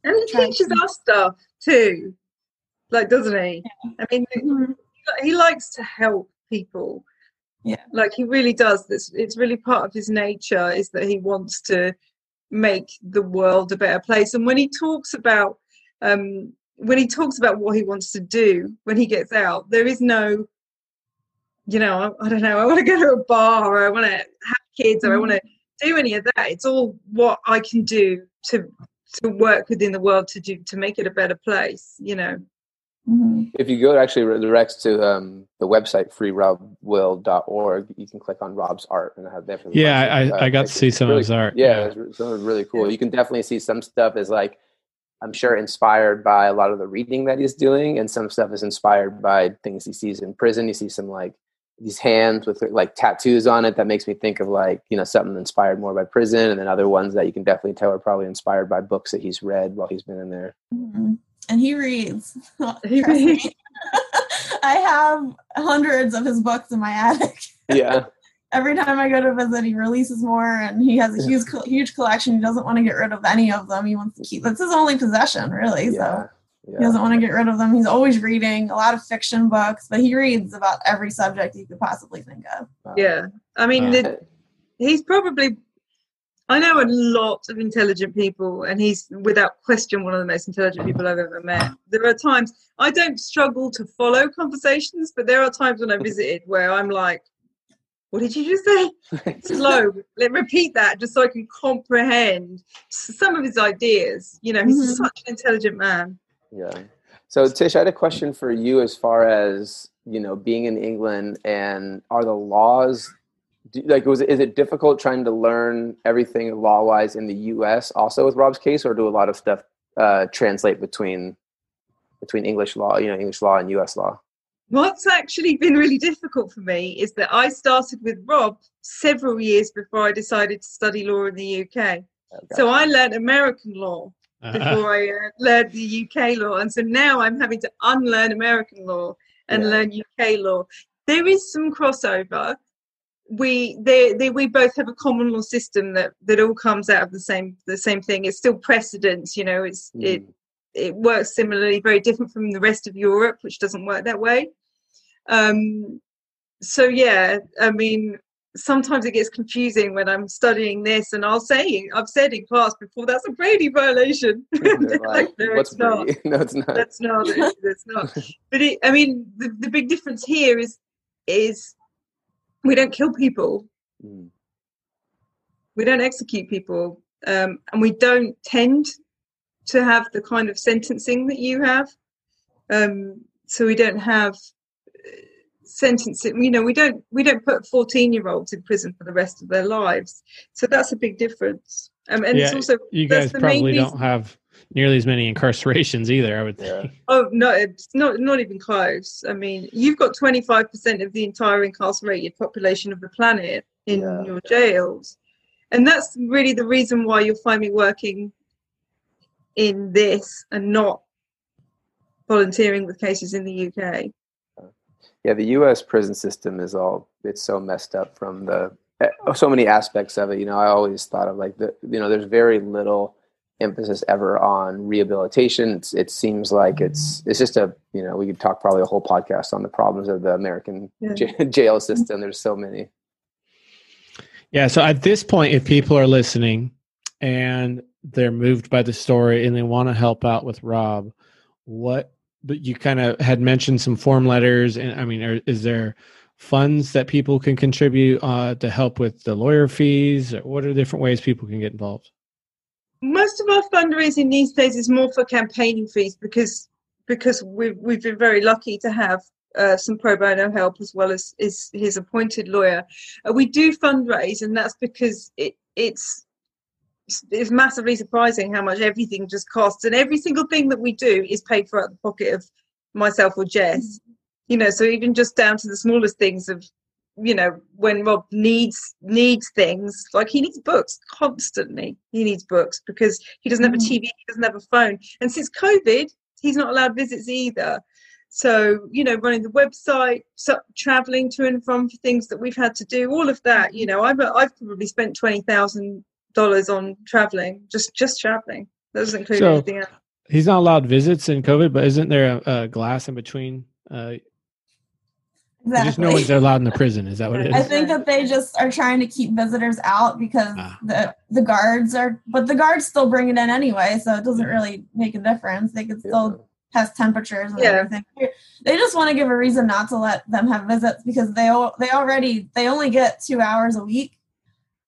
And he teaches to- us stuff too, like doesn't he? I mean, he likes to help people. Yeah. like he really does. This it's really part of his nature is that he wants to make the world a better place. And when he talks about um, when he talks about what he wants to do when he gets out, there is no, you know, I, I don't know. I want to go to a bar, or I want to have kids, or I want to do any of that. It's all what I can do to to work within the world to do to make it a better place. You know. Mhm. If you go to actually redirects to um, the website freerobwill.org, you can click on Rob's art and have definitely. Yeah, I, I got to see some of his art. Yeah, it's re- some of it's really cool. You can definitely see some stuff is like, I'm sure inspired by a lot of the reading that he's doing, and some stuff is inspired by things he sees in prison. You see some like these hands with like tattoos on it that makes me think of like you know something inspired more by prison, and then other ones that you can definitely tell are probably inspired by books that he's read while he's been in there. Mhm. And he reads. I have hundreds of his books in my attic. Yeah, Every time I go to visit, he releases more, and he has a huge, huge collection. He doesn't want to get rid of any of them. He wants to keep. That's his only possession, really. So yeah, he doesn't want to get rid of them. He's always reading a lot of fiction books, but he reads about every subject you could possibly think of. Yeah, I mean, Wow. the, he's probably. I know a lot of intelligent people, and he's without question one of the most intelligent people I've ever met. There are times I don't struggle to follow conversations, but there are times when I visited where I'm like, "What did you just say?" Slow. Let repeat that just so I can comprehend some of his ideas. You know, he's Mhm. such an intelligent man. Yeah. So Tish, I had a question for you as far as you know being in England and are the laws do, like was it, is it difficult trying to learn everything law wise in the U.S. also with Rob's case, or do a lot of stuff uh, translate between between English law, you know, English law and U.S. law? What's actually been really difficult for me is that I started with Rob several years before I decided to study law in the UK. So I learned American law before I uh, learned the UK law, and so now I'm having to unlearn American law and Yeah. learn UK law. There is some crossover. We they, they we both have a common law system that that all comes out of the same the same thing. It's still precedence, you know. It's it Mm. it works similarly, very different from the rest of Europe, which doesn't work that way. Um, so yeah, I mean, sometimes it gets confusing when I'm studying this, and I'll say, I've said in class before, that's a Brady violation. They're They're like, no, what's it's not. No, it's not. That's not. That's not. But it, I mean, the, the big difference here is is we don't kill people, Mm. we don't execute people, um, and we don't tend to have the kind of sentencing that you have. Um, so we don't have sentencing. You know, we don't we don't put fourteen year olds in prison for the rest of their lives. So that's a big difference. Um, and it's Yeah, also you that's guys the main probably don't have nearly as many incarcerations either. I would Yeah. think. Oh no, it's not not even close. I mean, you've got twenty five percent of the entire incarcerated population of the planet in Yeah. your jails, and that's really the reason why you'll find me working in this and not volunteering with cases in the UK. Yeah, the U.S. prison system is all it's so messed up from the eh, so many aspects of it. You know, I always thought of like the you know, there's very little emphasis ever on rehabilitation. It's, it seems like it's it's just a you know we could talk probably a whole podcast on the problems of the American Yeah. j- jail system. There's so many. Yeah. So at this point, if people are listening and they're moved by the story and they want to help out with Rob, what? But you kind of had mentioned some form letters, and I mean, are, is there funds that people can contribute uh, to help with the lawyer fees? What are different ways people can get involved? Most of our fundraising these days is more for campaigning fees because because we've we've been very lucky to have uh, some pro bono help as well as is his appointed lawyer. Uh, we do fundraise, and that's because it it's it's massively surprising how much everything just costs, and every single thing that we do is paid for out of the pocket of myself or Jess. You know, so even just down to the smallest things of, you know, when Rob needs needs things like he needs books constantly. He needs books because he doesn't have a Mhm. TV, he doesn't have a phone, and since COVID, he's not allowed visits either. So you know, running the website, so traveling to and from for things that we've had to do, all of that. You know, I've I've probably spent twenty thousand dollars on traveling, just just traveling. That doesn't include So- anything else. He's not allowed visits in COVID, but isn't there a, a glass in between? Uh, Exactly. Just no one's allowed in the prison. Is that what it is? I think that they just are trying to keep visitors out because Ah. the the guards are, but the guards still bring it in anyway, so it doesn't really make a difference. They can still test temperatures and Yeah. everything. They just want to give a reason not to let them have visits because they al- they already they only get two hours a week.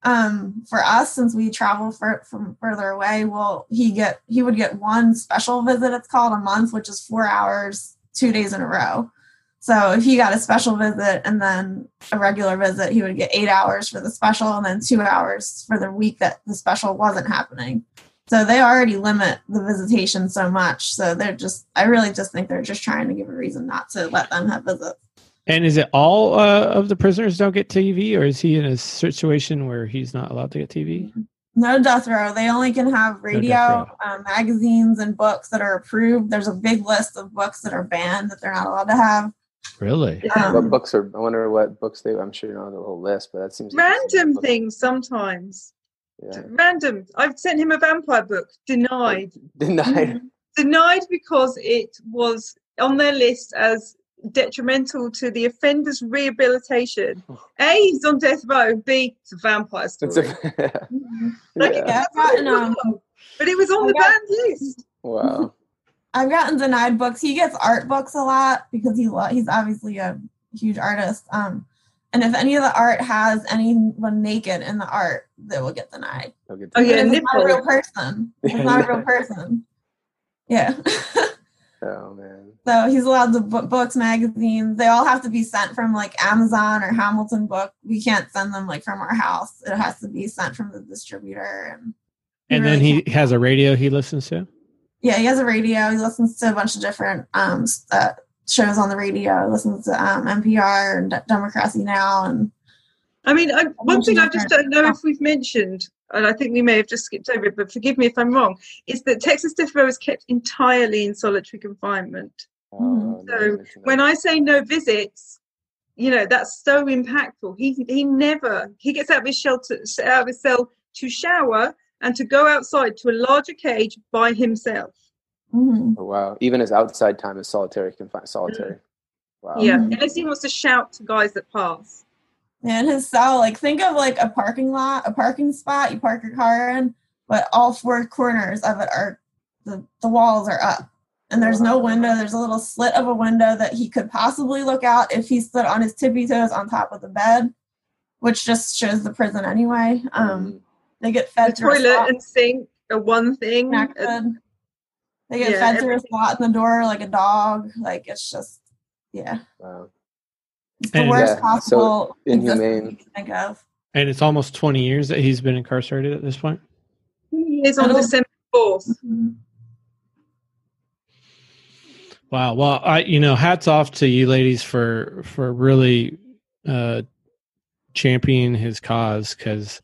Um, for us, since we travel for, from further away, well, he get he would get one special visit. It's called a month, which is four hours, two days in a row. So if he got a special visit and then a regular visit, he would get eight hours for the special and then two hours for the week that the special wasn't happening. So they already limit the visitation so much. So they're just, I really just think they're just trying to give a reason not to let them have visits. And is it all uh, of the prisoners don't get TV, or is he in a situation where he's not allowed to get TV? No death row. They only can have radio, row. um, magazines, and books that are approved. There's a big list of books that are banned that they're not allowed to have. Really? Um, what books are? I wonder what books they. I'm sure you know the whole list, but that seems like Random things sometimes. Yeah. Random. I've sent him a vampire book. Denied. Denied. Denied because it was on their list as detrimental to the offender's rehabilitation. A, he's on death row. B, it's a vampire It's story. a, Like, yeah. Yeah, I've um, but it was on the I got- banned list. Wow. I've gotten denied books. He gets art books a lot because he lo- he's obviously a huge artist. Um, and if any of the art has anyone naked in the art, they will get denied. I'll get Oh, yeah, that. It's not a real person. It's not a real person. Yeah. Oh man. so he's allowed the book books, magazines. They all have to be sent from like Amazon or Hamilton Book. We can't send them like from our house. It has to be sent from the distributor. And And really then he can't- has a radio he listens to. yeah, he has a radio. He listens to a bunch of different um uh, shows on the radio. He listens to um, NPR and D- Democracy Now and I mean, I, one thing I just don't know if we've mentioned, and I think we may have just skipped over it, but forgive me if I'm wrong, is that Texas Death Row is kept entirely in solitary confinement. Oh, So, no, When I say no visits, you know that's so impactful. He he never he gets out of his shelter, out of his cell to shower and to go outside to a larger cage by himself. Mhm. Oh, wow. Even his outside time is solitary confined. Solitary. Wow. Yeah, Mhm. unless he wants to shout to guys that pass. Yeah, in his cell, like think of like a parking lot, a parking spot you park your car in, but all four corners of it are the the walls are up. And there's no window. There's a little slit of a window that he could possibly look out if he stood on his tippy toes on top of the bed, which just shows the prison anyway. Um, Mm. they get The fed through a toilet and sink are one thing. connected. They get Yeah, fed through a everything. slot in the door like a dog. Like it's just, yeah, Wow. It's the And- worst Yeah, possible existence inhumane. you can think of. And it's almost 20 years that he's been incarcerated at this point. He is on It'll- December 4th. Mhm. Wow. Well, I you know, hats off to you ladies for for really uh championing his cause cuz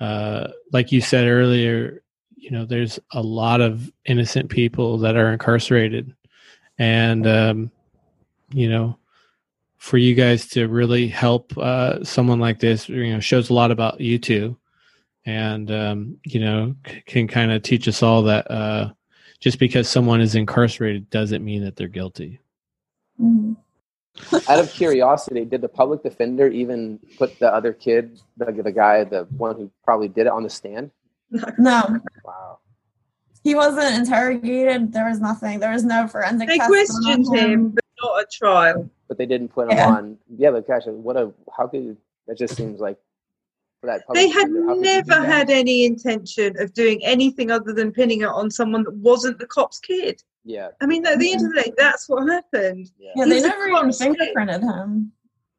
uh like you said earlier, you know, there's a lot of innocent people that are incarcerated and um you know, for you guys to really help uh someone like this, you know, shows a lot about you two and um you know, c- can kind of teach us all that uh just because someone is incarcerated doesn't mean that they're guilty. Mhm. Out of curiosity, did the public defender even put the other kid, the, the guy, the one who probably did it, on the stand? No, Wow. he wasn't interrogated. There was nothing. There was no forensic. They test done questioned him, but not a trial. But they didn't put him Yeah. on. Yeah, but gosh, what a how could that just seems like for that. They had defender, how could you do never had any intention of doing anything other than pinning it on someone that wasn't the cop's kid. Yeah. I mean, at the end of the mm-hmm. day, that's what happened. Yeah. Yeah, they never even fingerprinted him.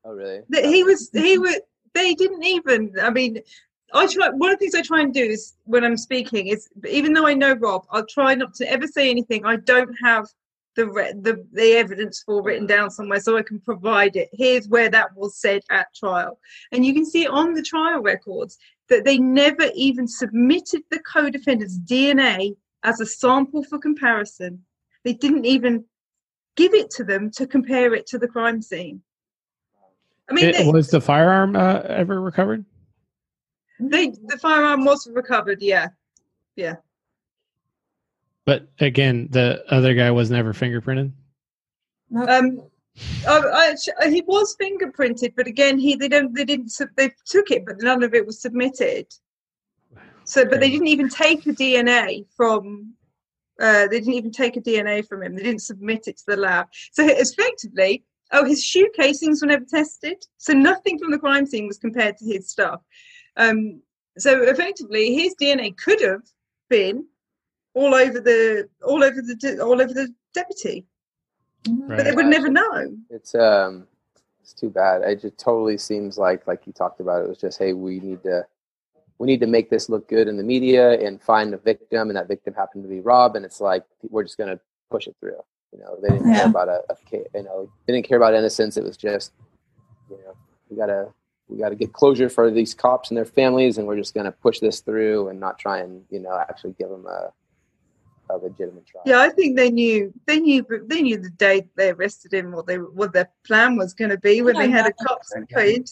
Oh really? That he was, he was. They didn't even. I mean, I try. One of the things I try and do is when I'm speaking is, even though I know Rob, I'll try not to ever say anything I don't have the the the evidence for written down somewhere, so I can provide it. Here's where that was said at trial, and you can see on the trial records that they never even submitted the co-defendant's DNA as a sample for comparison. They didn't even give it to them to compare it to the crime scene. I mean, It- they, was the firearm uh, ever recovered? they the firearm was recovered. Yeah. Yeah, But again, the other guy was never fingerprinted. Um, I, I, he was fingerprinted, but again, he they don't they didn't they took it, but none of it was submitted. So, but they didn't even take a DNA from. Uh, they didn't even take a DNA from him. They didn't submit it to the lab. So effectively, oh, his shoe casings were never tested. So nothing from the crime scene was compared to his stuff. Um, so effectively, his DNA could have been all over the all over the all over the deputy, Mhm. but they would never know. It's um, it's too bad. It just totally seems like, like you talked about, it was just, hey, we need to, we need to make this look good in the media and find a victim, and that victim happened to be Rob, and it's like we're just gonna push it through. You know, they didn't Yeah. care about a, a you know, they didn't care about innocence. It was just, you know, we gotta, we gotta get closure for these cops and their families, and we're just gonna push this through and not try and, you know, actually give them a, a legitimate trial. Yeah, I think they knew they knew they knew the day they arrested him what they what their plan was going to be when Yeah, they had a yeah. cops paid.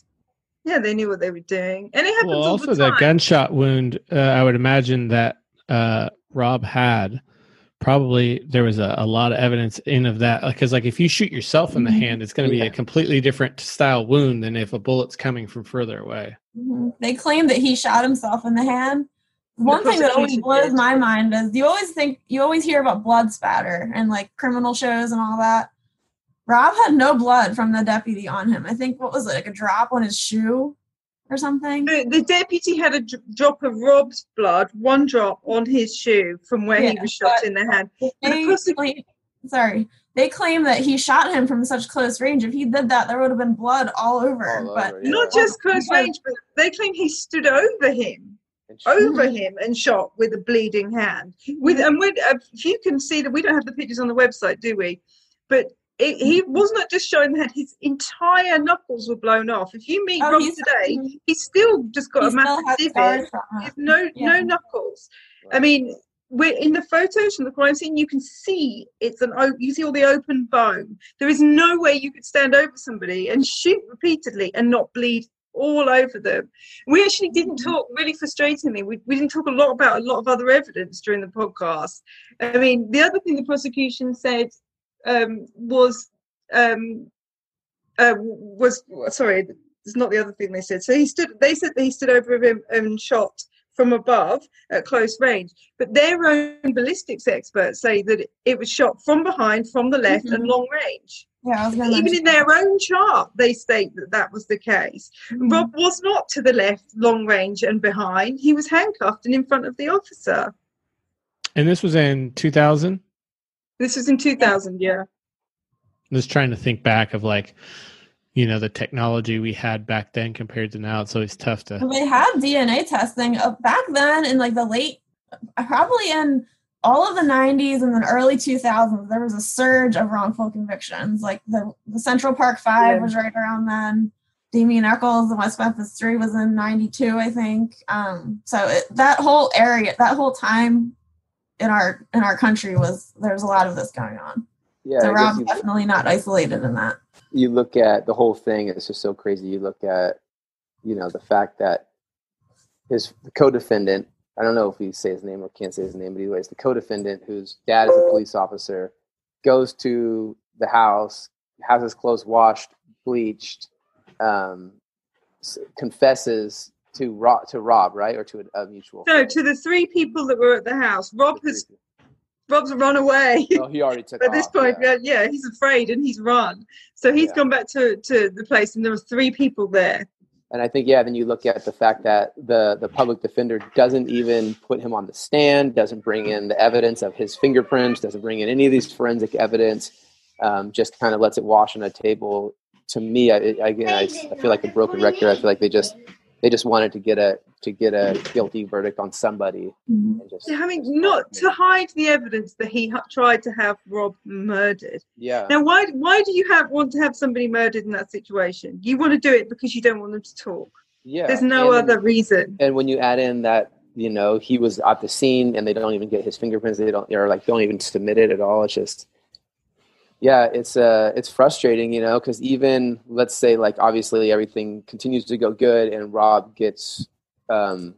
Yeah, they knew what they were doing, and it happens Well, all also the the time. gunshot wound. Uh, I would imagine that uh, Rob had probably there was a, a lot of evidence in of that because like if you shoot yourself in the Mhm. hand, it's going to be Yeah. a completely different style wound than if a bullet's coming from further away. Mhm. They claim that he shot himself in the hand. One thing that always blows my mind is you always think you always hear about blood spatter and like criminal shows and all that. Rob had no blood from the deputy on him. I think what was it, like a drop on his shoe or something? The, the deputy had a d- drop of Rob's blood, one drop on his shoe from where he was shot in the hand. the They prosec- claim, sorry, they claim that he shot him from such close range. If he did that, there would have been blood all over. All but yeah. Not just close range, but they claim he stood over him, And sh- over Mhm. him, and shot with a bleeding hand. With and with, uh, if you can see that we don't have the pictures on the website, do we? But it, he was not just showing that his entire knuckles were blown off. If you meet Oh, Rob he's- today, he's still just got a still massive divot. scars from He it. has no Yeah. no knuckles. I mean, we're in the photos from the crime scene. You can see it's an o- you see all the open bone. There is no way you could stand over somebody and shoot repeatedly and not bleed all over them. We actually didn't talk really frustratingly. We, we didn't talk a lot about a lot of other evidence during the podcast. I mean, the other thing the prosecution said um, was um, uh, was sorry, it's not the other thing they said. So he stood. They said that he stood over him and shot from above at close range. But their own ballistics experts say that it was shot from behind, from the left, and Mhm. long range. Yeah, I was gonna Even mention in their own chart, they state that that was the case. Mhm. Rob was not to the left, long range, and behind. He was handcuffed and in front of the officer. And this was in 2000. This was in 2000, yeah. i Just trying to think back of like, you know, the technology we had back then compared to now. It's always tough to. we had DNA testing uh, back then in like the late, probably in all of the 90s and then early 2000s. There was a surge of wrongful convictions. Like the, the Central Park Five Yeah. was right around then. Damien Echols, the West Memphis Three was in 92, I think. Um, so it, that whole area, that whole time in our in our country was there was a lot of this going on. yeah, so I Rob's definitely not isolated in that. You look at the whole thing it's just so crazy you look at you know the fact that his co-defendant i don't know if he say his name or can't say his name but anyways the co-defendant whose dad is a police officer goes to the house has his clothes washed bleached um, confesses to rob to rob right or to a, a mutual No, friend? to the three people that were at the house. Rob has. Rob's run away. oh he already took At this point, yeah. yeah. yeah, he's afraid and he's run. So he's Yeah. gone back to, to the place, and there were three people there. And I think, yeah, then you look at the fact that the, the public defender doesn't even put him on the stand, doesn't bring in the evidence of his fingerprints, doesn't bring in any of these forensic evidence, um, just kind of lets it wash on a table. To me, I, I- again, I, I feel like a broken record. I feel like they just they just wanted to get a to get a guilty verdict on somebody Mhm. and just I mean, not to hide the evidence that he ha- tried to have Rob murdered. yeah Now, why why do you have want to have somebody murdered in that situation? You want to do it because you don't want them to talk. yeah There's no And- other reason. and when you add in that you know he was at the scene and they don't even get his fingerprints they don't or like don't even submit it at all it's just yeah it's uh it's frustrating you know because even let's say like obviously everything continues to go good and rob gets um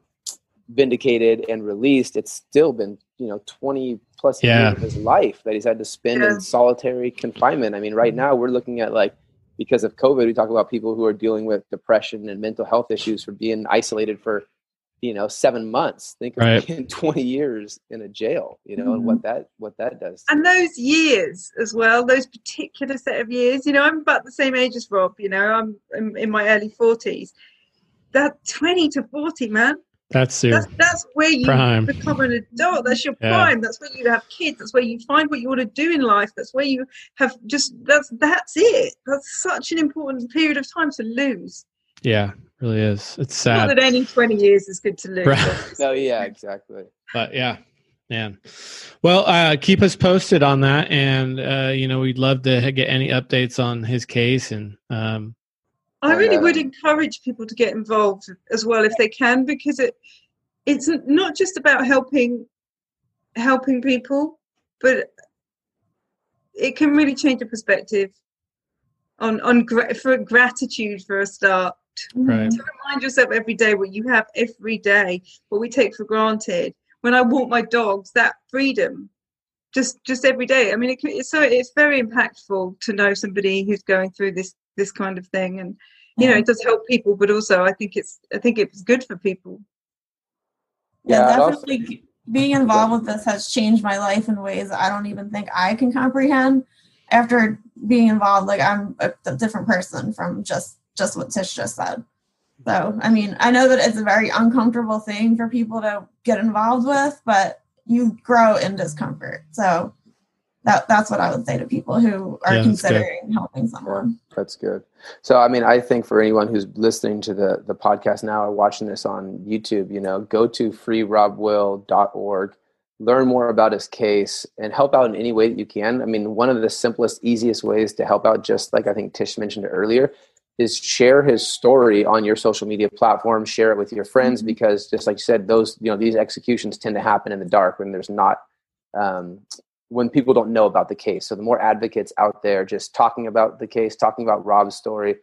vindicated and released it's still been you know 20 plus Yeah. years of his life that he's had to spend Yeah. in solitary confinement i mean right now we're looking at like because of covid we talk about people who are dealing with depression and mental health issues for being isolated for you know seven months think of Right. being 20 years in a jail you know and what mm-hmm. that what that does And those years as well, those particular set of years. You know, I'm about the same age as Rob. You know, I'm in, in my early 40s. That 20 to 40, man. That's your That's that's where you prime. become an adult. That's your Yeah. prime. That's where you have kids. That's where you find what you want to do in life. That's where you have just that's that's it. That's such an important period of time to lose. yeah, really is. It's sad. Not that any twenty years is good to lose. Right. no yeah exactly but yeah, man. Well, uh, keep us posted on that, and uh, you know we'd love to get any updates on his case and um, I really And, would encourage people to get involved as well if they can, because it it's not just about helping helping people, but it can really change your perspective on on gra- for gratitude for a start. Right. To remind yourself every day what you have every day, what we take for granted. When I walk my dogs, that freedom, just just every day. I mean, it, it's so it's very impactful to know somebody who's going through this this kind of thing, and you know, it does help people, but also I think it's I think it's good for people. Yeah, I'd also- definitely being involved with this has changed my life in ways I don't even think I can comprehend. After being involved, like I'm a, a different person from just just what Tish just said. So, I mean, I know that it's a very uncomfortable thing for people to get involved with, but you grow in discomfort. So, that that's what I would say to people who are Yeah, that's good. considering helping someone. That's good. So, I mean, I think for anyone who's listening to the the podcast now or watching this on YouTube, you know, go to freerobwill.org, learn more about his case, and help out in any way that you can. I mean, one of the simplest, easiest ways to help out, just like I think Tish mentioned earlier, is share his story on your social media platform. Share it with your friends Mhm. because, just like you said, those you know these executions tend to happen in the dark when there's not um, when people don't know about the case. So the more advocates out there just talking about the case, talking about Rob's story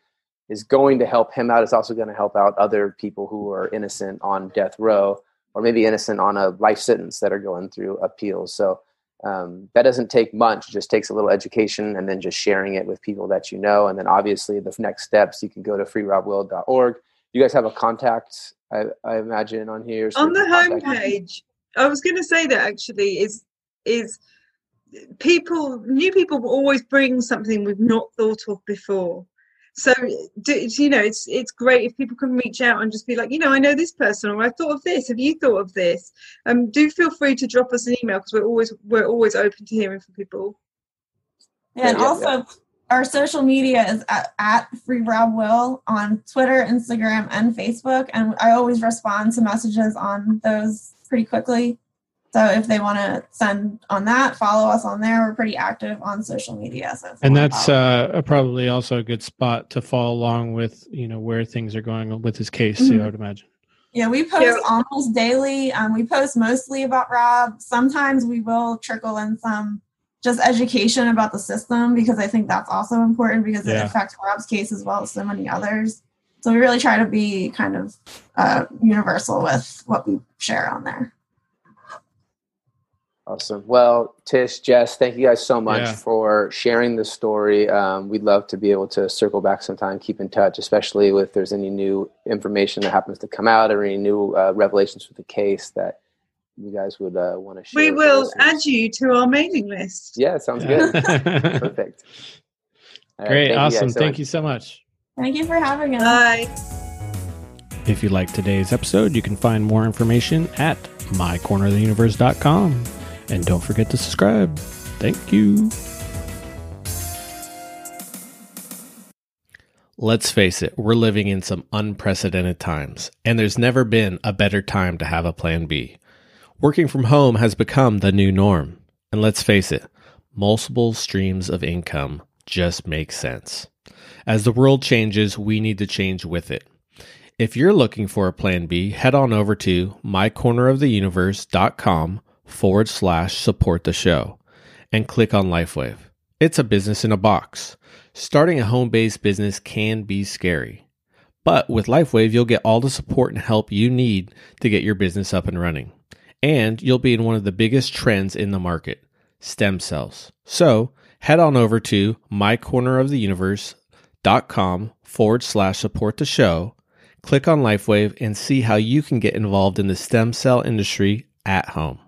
is going to help him out. It's also going to help out other people who are innocent on death row or maybe innocent on a life sentence that are going through appeals. So um, that doesn't take much. It just takes a little education and then just sharing it with people that you know. And then obviously the next steps, you can go to freerobwill.org. You guys have a contact, I, I imagine, on here. so on the homepage i was going to say that actually is is people new people will always bring something we've not thought of before so do, you know it's it's great if people can reach out and just be like you know i know this person or i thought of this have you thought of this um do feel free to drop us an email because we're always we're always open to hearing from people Yeah, and Yeah, yeah, also our social media is at, at Free Rob Will on Twitter, Instagram, and Facebook. And I always respond to messages on those pretty quickly. So if they want to send on that, follow us on there. We're pretty active on social media. So if and that's uh, probably also a good spot to follow along with you know where things are going with his case. Mhm. I would imagine. yeah, we post Yeah. almost daily. Um, we post mostly about Rob. Sometimes we will trickle in some just education about the system because I think that's also important because it affects Rob's case as well as so many others. So we really try to be kind of uh, universal with what we share on there. Awesome. Well, Tish, Jess, thank you guys so much Yeah. for sharing the story. Um, we'd love to be able to circle back sometime, keep in touch, especially if there's any new information that happens to come out or any new uh, revelations with the case that you guys would uh, want to share. we will add you to our mailing list Yeah, sounds good. Perfect. All right, Great, thank you awesome. so Thank much. you so much. Thank you for having us. bye If you liked today's episode, you can find more information at mycorneroftheuniverse.com. And don't forget to subscribe. Thank you. Let's face it, we're living in some unprecedented times, and there's never been a better time to have a plan B. Working from home has become the new norm. And let's face it, multiple streams of income just make sense. As the world changes, we need to change with it. If you're looking for a plan B, head on over to mycorneroftheuniverse.com forward slash support the show and click on LifeWave. It's a business in a box. Starting a home based business can be scary. But with LifeWave, you'll get all the support and help you need to get your business up and running. And you'll be in one of the biggest trends in the market stem cells. So head on over to mycorneroftheuniverse.com forward slash support the show, click on LifeWave, and see how you can get involved in the stem cell industry at home.